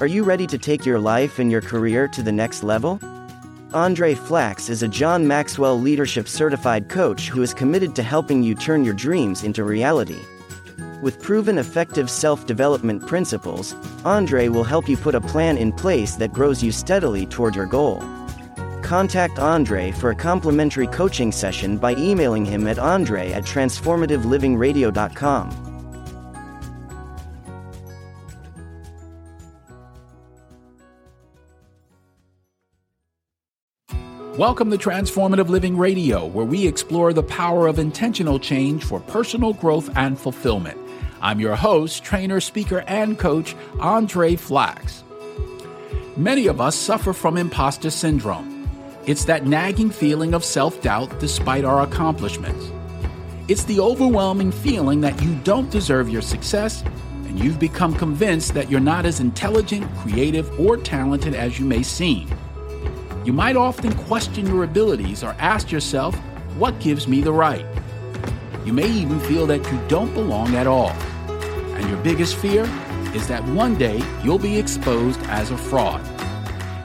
Are you ready to take your life and your career to the next level? Andre Flax is a John Maxwell Leadership Certified Coach who is committed to helping you turn your dreams into reality. With proven effective self development principles, Andre will help you put a plan in place that grows you steadily toward your goal. Contact Andre for a complimentary coaching session by emailing him at andre at transformativelivingradio.com. Welcome to Transformative Living Radio, where we explore the power of intentional change for personal growth and fulfillment. I'm your host, trainer, speaker, and coach, Andre Flax. Many of us suffer from imposter syndrome. It's that nagging feeling of self doubt despite our accomplishments. It's the overwhelming feeling that you don't deserve your success and you've become convinced that you're not as intelligent, creative, or talented as you may seem. You might often question your abilities or ask yourself, what gives me the right? You may even feel that you don't belong at all. And your biggest fear is that one day you'll be exposed as a fraud.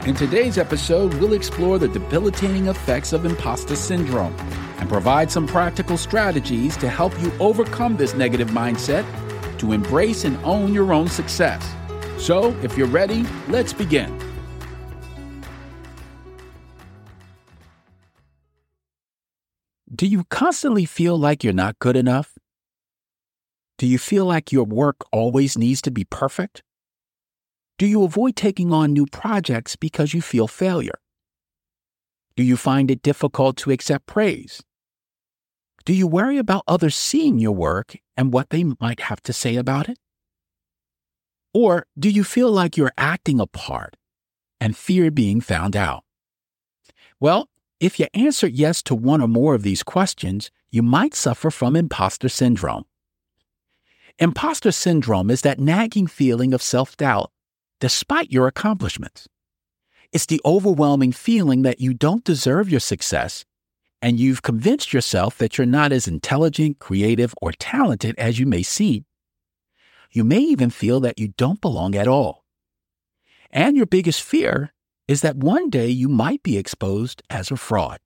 In today's episode, we'll explore the debilitating effects of imposter syndrome and provide some practical strategies to help you overcome this negative mindset to embrace and own your own success. So, if you're ready, let's begin. Do you constantly feel like you're not good enough? Do you feel like your work always needs to be perfect? Do you avoid taking on new projects because you feel failure? Do you find it difficult to accept praise? Do you worry about others seeing your work and what they might have to say about it? Or do you feel like you're acting a part and fear being found out? Well, if you answer yes to one or more of these questions, you might suffer from imposter syndrome. Imposter syndrome is that nagging feeling of self doubt despite your accomplishments. It's the overwhelming feeling that you don't deserve your success and you've convinced yourself that you're not as intelligent, creative, or talented as you may seem. You may even feel that you don't belong at all. And your biggest fear is that one day you might be exposed as a fraud.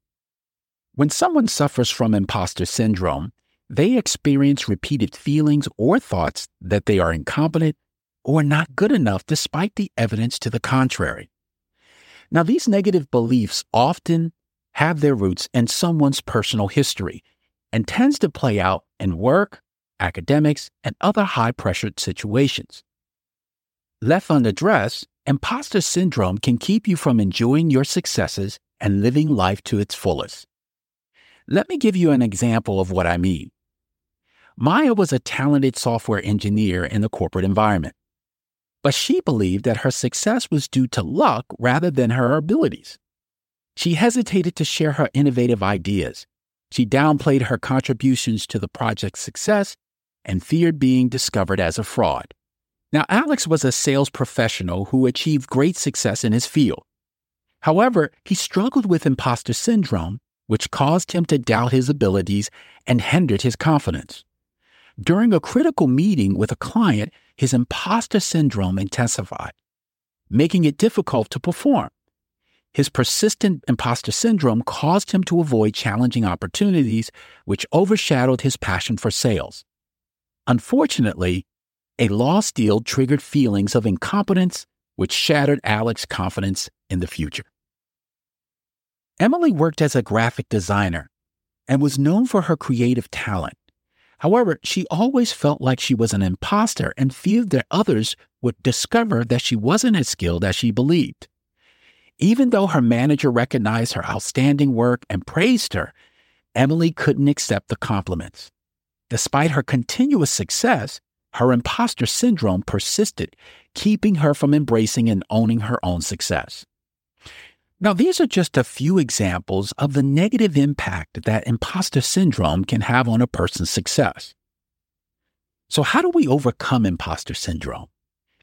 When someone suffers from imposter syndrome, they experience repeated feelings or thoughts that they are incompetent or not good enough despite the evidence to the contrary. Now, these negative beliefs often have their roots in someone's personal history and tends to play out in work, academics, and other high-pressured situations. Left unaddressed, imposter syndrome can keep you from enjoying your successes and living life to its fullest. Let me give you an example of what I mean. Maya was a talented software engineer in the corporate environment, but she believed that her success was due to luck rather than her abilities. She hesitated to share her innovative ideas. She downplayed her contributions to the project's success and feared being discovered as a fraud. Now, Alex was a sales professional who achieved great success in his field. However, he struggled with imposter syndrome, which caused him to doubt his abilities and hindered his confidence. During a critical meeting with a client, his imposter syndrome intensified, making it difficult to perform. His persistent imposter syndrome caused him to avoid challenging opportunities, which overshadowed his passion for sales. Unfortunately, a lost deal triggered feelings of incompetence, which shattered Alex's confidence in the future. Emily worked as a graphic designer and was known for her creative talent. However, she always felt like she was an imposter and feared that others would discover that she wasn't as skilled as she believed. Even though her manager recognized her outstanding work and praised her, Emily couldn't accept the compliments. Despite her continuous success, her imposter syndrome persisted, keeping her from embracing and owning her own success. Now, these are just a few examples of the negative impact that imposter syndrome can have on a person's success. So, how do we overcome imposter syndrome?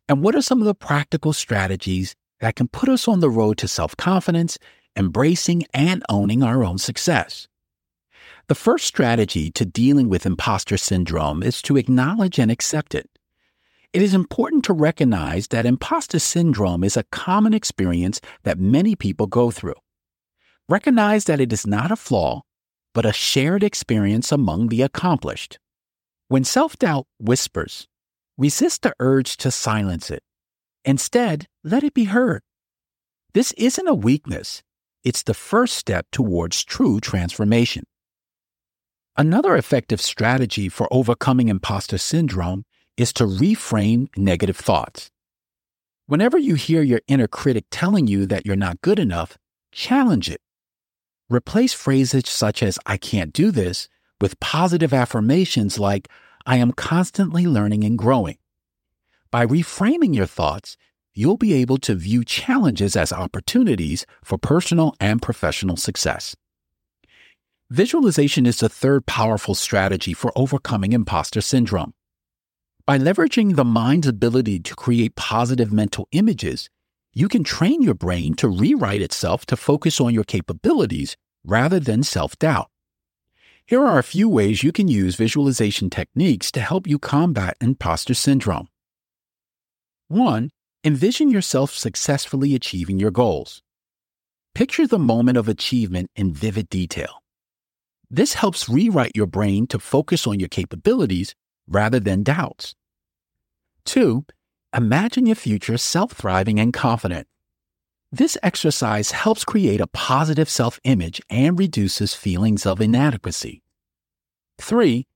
And what are some of the practical strategies that can put us on the road to self confidence, embracing and owning our own success? The first strategy to dealing with imposter syndrome is to acknowledge and accept it. It is important to recognize that imposter syndrome is a common experience that many people go through. Recognize that it is not a flaw, but a shared experience among the accomplished. When self doubt whispers, resist the urge to silence it. Instead, let it be heard. This isn't a weakness, it's the first step towards true transformation. Another effective strategy for overcoming imposter syndrome is to reframe negative thoughts. Whenever you hear your inner critic telling you that you're not good enough, challenge it. Replace phrases such as, I can't do this, with positive affirmations like, I am constantly learning and growing. By reframing your thoughts, you'll be able to view challenges as opportunities for personal and professional success. Visualization is the third powerful strategy for overcoming imposter syndrome. By leveraging the mind's ability to create positive mental images, you can train your brain to rewrite itself to focus on your capabilities rather than self doubt. Here are a few ways you can use visualization techniques to help you combat imposter syndrome. 1. Envision yourself successfully achieving your goals. Picture the moment of achievement in vivid detail. This helps rewrite your brain to focus on your capabilities rather than doubts. 2. Imagine your future self thriving and confident. This exercise helps create a positive self image and reduces feelings of inadequacy. 3.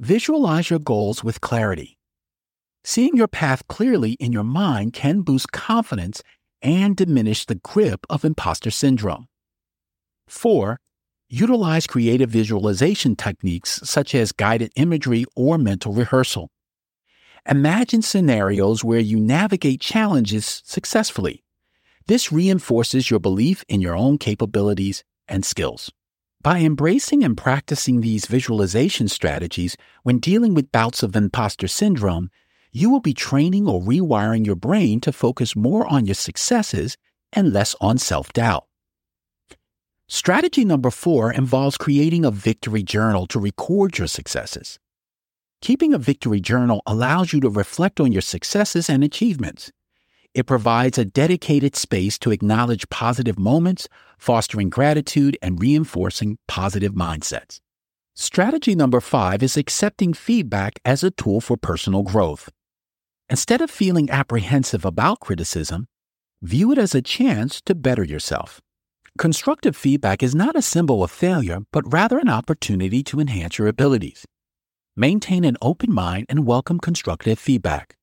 Visualize your goals with clarity. Seeing your path clearly in your mind can boost confidence and diminish the grip of imposter syndrome. 4. Utilize creative visualization techniques such as guided imagery or mental rehearsal. Imagine scenarios where you navigate challenges successfully. This reinforces your belief in your own capabilities and skills. By embracing and practicing these visualization strategies when dealing with bouts of imposter syndrome, you will be training or rewiring your brain to focus more on your successes and less on self doubt. Strategy number four involves creating a victory journal to record your successes. Keeping a victory journal allows you to reflect on your successes and achievements. It provides a dedicated space to acknowledge positive moments, fostering gratitude and reinforcing positive mindsets. Strategy number five is accepting feedback as a tool for personal growth. Instead of feeling apprehensive about criticism, view it as a chance to better yourself. Constructive feedback is not a symbol of failure, but rather an opportunity to enhance your abilities. Maintain an open mind and welcome constructive feedback.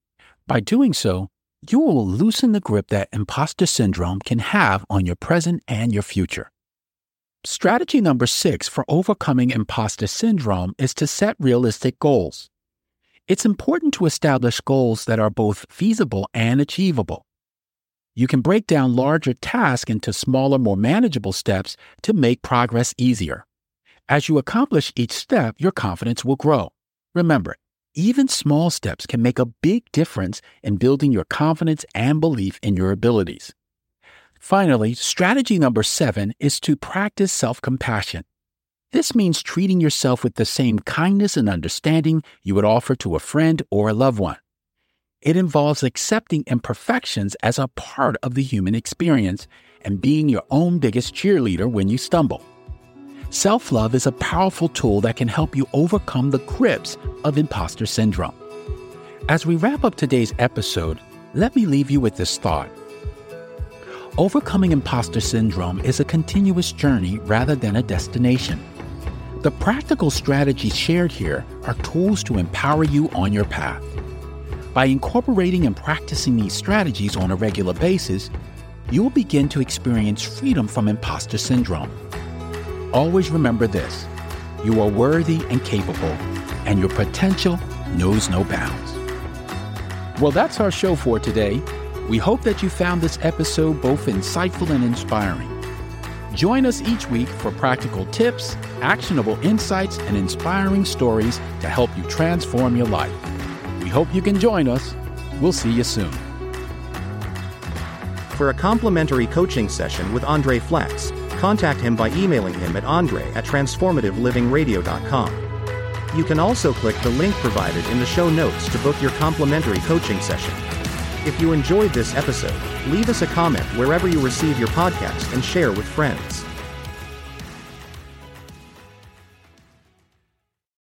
By doing so, you will loosen the grip that imposter syndrome can have on your present and your future. Strategy number six for overcoming imposter syndrome is to set realistic goals. It's important to establish goals that are both feasible and achievable. You can break down larger tasks into smaller, more manageable steps to make progress easier. As you accomplish each step, your confidence will grow. Remember, even small steps can make a big difference in building your confidence and belief in your abilities. Finally, strategy number seven is to practice self compassion. This means treating yourself with the same kindness and understanding you would offer to a friend or a loved one. It involves accepting imperfections as a part of the human experience and being your own biggest cheerleader when you stumble. Self love is a powerful tool that can help you overcome the grips of imposter syndrome. As we wrap up today's episode, let me leave you with this thought. Overcoming imposter syndrome is a continuous journey rather than a destination. The practical strategies shared here are tools to empower you on your path. By incorporating and practicing these strategies on a regular basis, you will begin to experience freedom from imposter syndrome. Always remember this you are worthy and capable, and your potential knows no bounds. Well, that's our show for today. We hope that you found this episode both insightful and inspiring. Join us each week for practical tips, actionable insights, and inspiring stories to help you transform your life hope you can join us. We'll see you soon. For a complimentary coaching session with Andre Flax, contact him by emailing him at andre at transformativelivingradio.com. You can also click the link provided in the show notes to book your complimentary coaching session. If you enjoyed this episode, leave us a comment wherever you receive your podcast and share with friends.